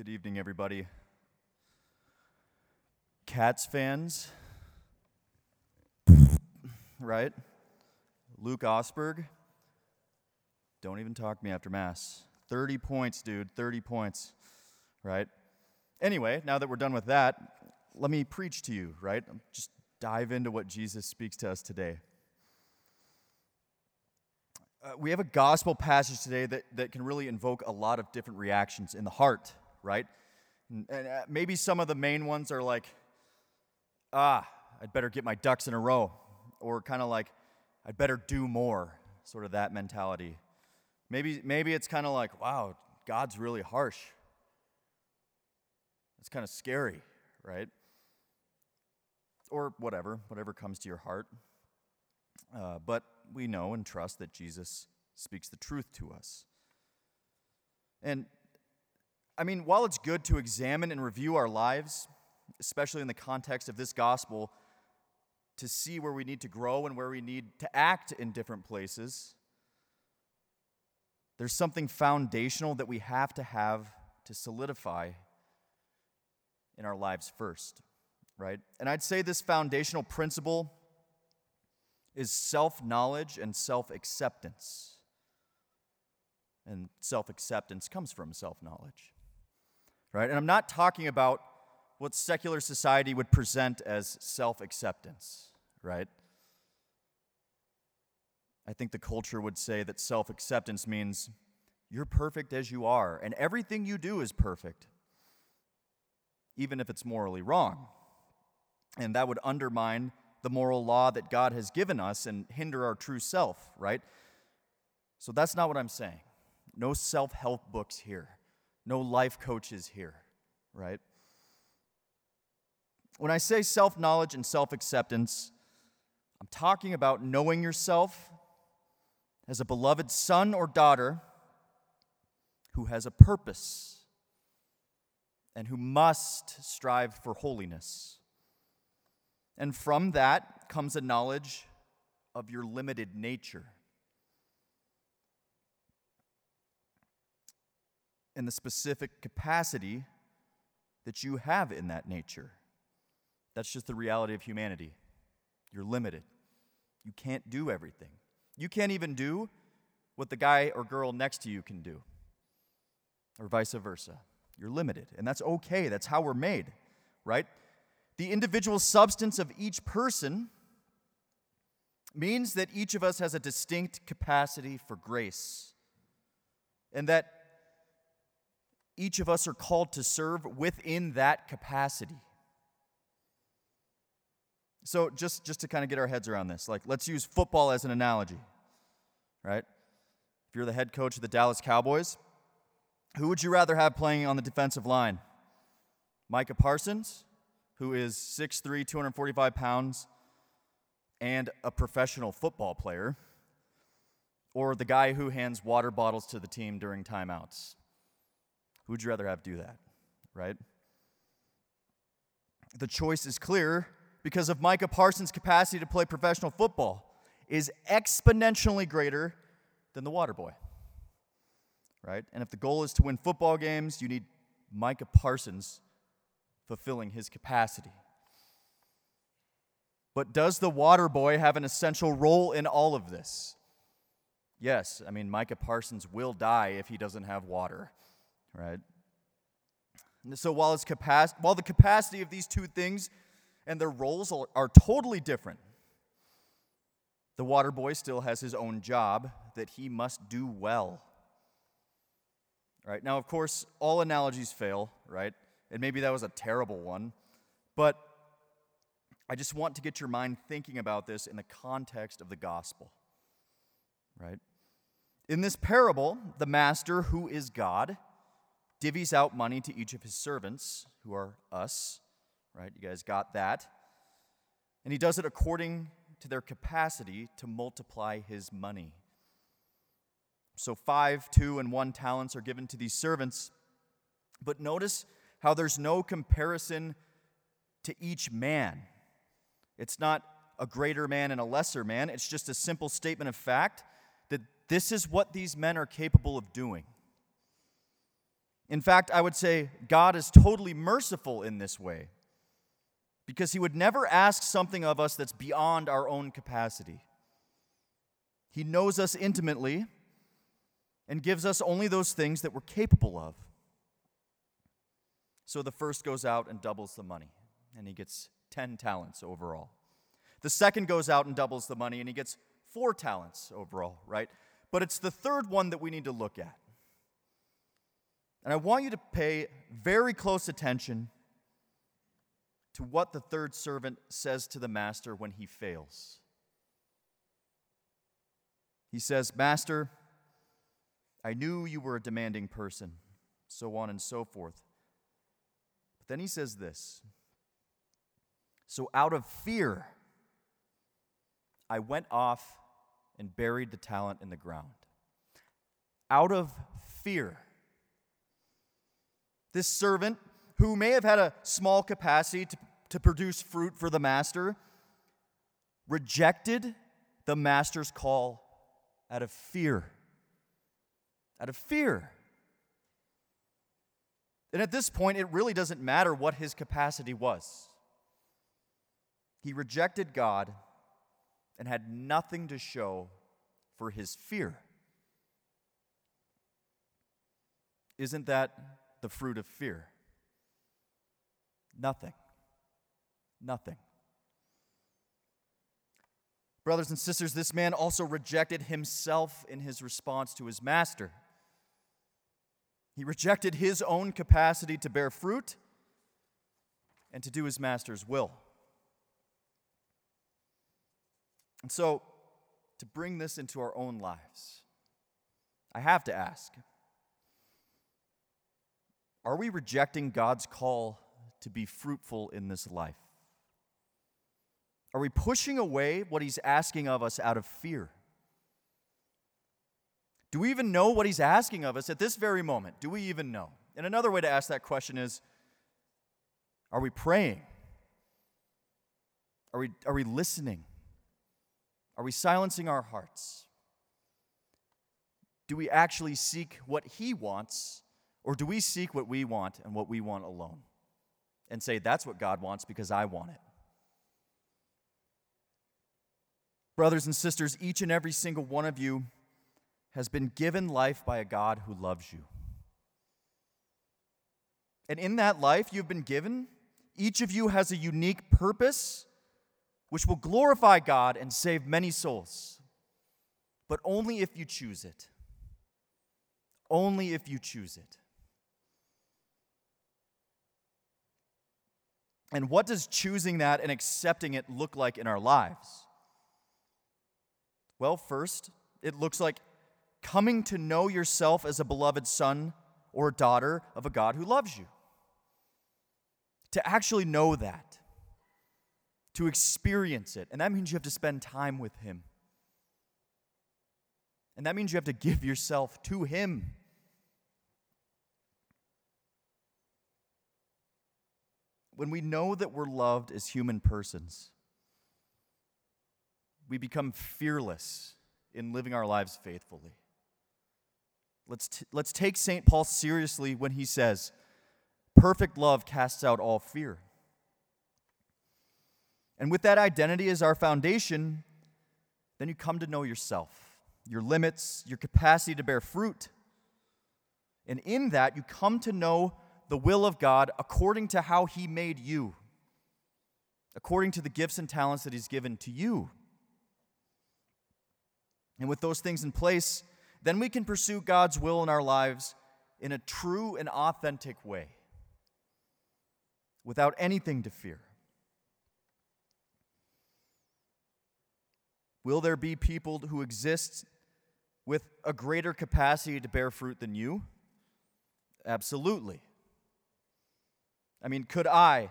Good evening, everybody. Cats fans, right? Luke Osberg, don't even talk to me after Mass. 30 points, dude, 30 points, right? Anyway, now that we're done with that, let me preach to you, right? Just dive into what Jesus speaks to us today. Uh, we have a gospel passage today that, that can really invoke a lot of different reactions in the heart, right? And, uh, maybe some of the main ones are like, ah, I'd better get my ducks in a row, or kind of like, I'd better do more, sort of that mentality. Maybe, maybe it's kind of like, wow, God's really harsh. It's kind of scary, right? Or whatever, whatever comes to your heart. Uh, but we know and trust that Jesus speaks the truth to us. And I mean, while it's good to examine and review our lives, especially in the context of this gospel, to see where we need to grow and where we need to act in different places, there's something foundational that we have to have to solidify in our lives first, right? And I'd say this foundational principle is self knowledge and self acceptance. And self acceptance comes from self knowledge. Right? And I'm not talking about what secular society would present as self acceptance, right? I think the culture would say that self acceptance means you're perfect as you are, and everything you do is perfect, even if it's morally wrong. And that would undermine the moral law that God has given us and hinder our true self, right? So that's not what I'm saying. No self help books here, no life coaches here, right? When I say self knowledge and self acceptance, I'm talking about knowing yourself as a beloved son or daughter who has a purpose and who must strive for holiness. And from that comes a knowledge of your limited nature. And the specific capacity that you have in that nature. That's just the reality of humanity. You're limited. You can't do everything. You can't even do what the guy or girl next to you can do, or vice versa. You're limited. And that's okay. That's how we're made, right? The individual substance of each person means that each of us has a distinct capacity for grace, and that each of us are called to serve within that capacity. So, just, just to kind of get our heads around this, like let's use football as an analogy, right? If you're the head coach of the Dallas Cowboys, who would you rather have playing on the defensive line? Micah Parsons who is 6'3, 245 pounds, and a professional football player, or the guy who hands water bottles to the team during timeouts? Who would you rather have do that, right? The choice is clear because of Micah Parsons' capacity to play professional football is exponentially greater than the water boy. Right? And if the goal is to win football games, you need Micah Parsons fulfilling his capacity. But does the water boy have an essential role in all of this? Yes, I mean, Micah Parsons will die if he doesn't have water, right? And so while, his capac- while the capacity of these two things and their roles are, are totally different, the water boy still has his own job that he must do well. Right? Now, of course, all analogies fail, right? and maybe that was a terrible one, but I just want to get your mind thinking about this in the context of the gospel, right? In this parable, the master, who is God, divvies out money to each of his servants, who are us, right? You guys got that. And he does it according to their capacity to multiply his money. So, five, two, and one talents are given to these servants. But notice how there's no comparison to each man. It's not a greater man and a lesser man, it's just a simple statement of fact that this is what these men are capable of doing. In fact, I would say God is totally merciful in this way because He would never ask something of us that's beyond our own capacity. He knows us intimately and gives us only those things that we're capable of. So the first goes out and doubles the money, and he gets 10 talents overall. The second goes out and doubles the money, and he gets four talents overall, right? But it's the third one that we need to look at. And I want you to pay very close attention to what the third servant says to the master when he fails. He says, Master, I knew you were a demanding person, so on and so forth. But then he says this So out of fear, I went off and buried the talent in the ground. Out of fear. This servant, who may have had a small capacity to, to produce fruit for the master, rejected the master's call out of fear. Out of fear. And at this point, it really doesn't matter what his capacity was. He rejected God and had nothing to show for his fear. Isn't that the fruit of fear? Nothing. Nothing. Brothers and sisters, this man also rejected himself in his response to his master. He rejected his own capacity to bear fruit and to do his master's will. And so, to bring this into our own lives, I have to ask are we rejecting God's call to be fruitful in this life? Are we pushing away what He's asking of us out of fear? Do we even know what He's asking of us at this very moment? Do we even know? And another way to ask that question is Are we praying? Are we, are we listening? Are we silencing our hearts? Do we actually seek what He wants, or do we seek what we want and what we want alone? And say, that's what God wants because I want it. Brothers and sisters, each and every single one of you has been given life by a God who loves you. And in that life you've been given, each of you has a unique purpose which will glorify God and save many souls, but only if you choose it. Only if you choose it. And what does choosing that and accepting it look like in our lives? Well, first, it looks like coming to know yourself as a beloved son or daughter of a God who loves you. To actually know that to experience it. And that means you have to spend time with Him. And that means you have to give yourself to Him. When we know that we're loved as human persons, we become fearless in living our lives faithfully. Let's, t- let's take St. Paul seriously when he says, Perfect love casts out all fear. And with that identity as our foundation, then you come to know yourself, your limits, your capacity to bear fruit. And in that, you come to know the will of God according to how He made you, according to the gifts and talents that He's given to you. And with those things in place, then we can pursue God's will in our lives in a true and authentic way without anything to fear. Will there be people who exist with a greater capacity to bear fruit than you? Absolutely. I mean, could I,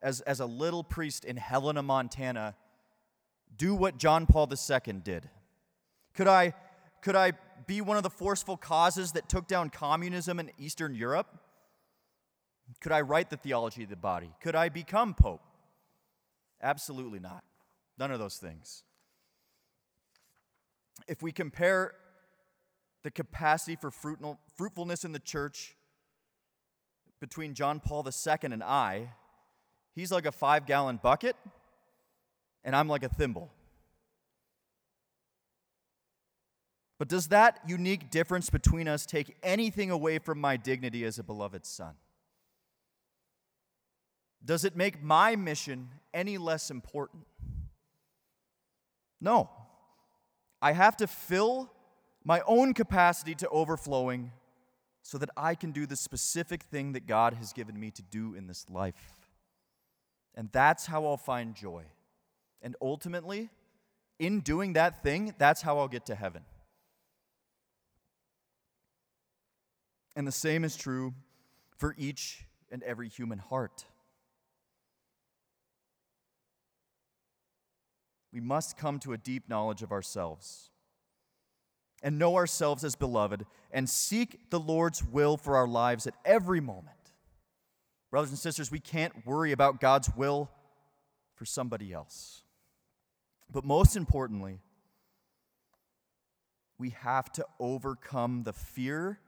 as, as a little priest in Helena, Montana, do what John Paul II did? Could I, could I be one of the forceful causes that took down communism in Eastern Europe? Could I write the theology of the body? Could I become Pope? Absolutely not. None of those things if we compare the capacity for fruitfulness in the church between John Paul II and I, he's like a five gallon bucket, and I'm like a thimble. But does that unique difference between us take anything away from my dignity as a beloved son? Does it make my mission any less important? No. I have to fill my own capacity to overflowing so that I can do the specific thing that God has given me to do in this life. And that's how I'll find joy. And ultimately, in doing that thing, that's how I'll get to heaven. And the same is true for each and every human heart. We must come to a deep knowledge of ourselves and know ourselves as beloved and seek the Lord's will for our lives at every moment. Brothers and sisters, we can't worry about God's will for somebody else. But most importantly, we have to overcome the fear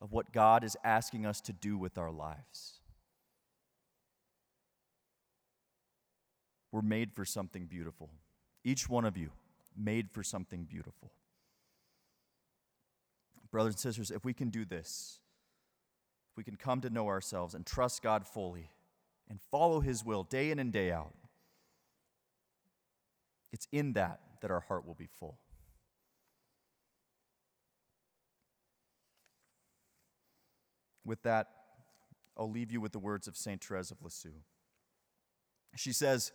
of what God is asking us to do with our lives. We're made for something beautiful. Each one of you, made for something beautiful. Brothers and sisters, if we can do this, if we can come to know ourselves and trust God fully and follow His will day in and day out, it's in that that our heart will be full. With that, I'll leave you with the words of St. Therese of Lisieux. She says,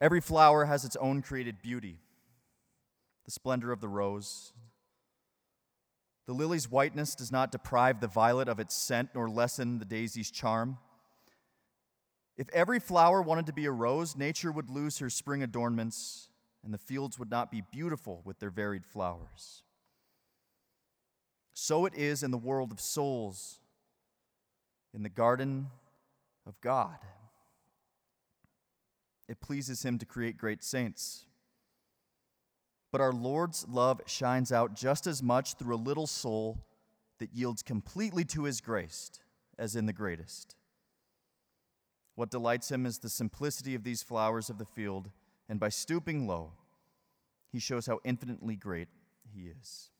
Every flower has its own created beauty the splendor of the rose. The lily's whiteness does not deprive the violet of its scent nor lessen the daisy's charm. If every flower wanted to be a rose, nature would lose her spring adornments, and the fields would not be beautiful with their varied flowers. So it is in the world of souls, in the garden of God. It pleases him to create great saints. But our Lord's love shines out just as much through a little soul that yields completely to his grace as in the greatest. What delights him is the simplicity of these flowers of the field, and by stooping low, he shows how infinitely great he is.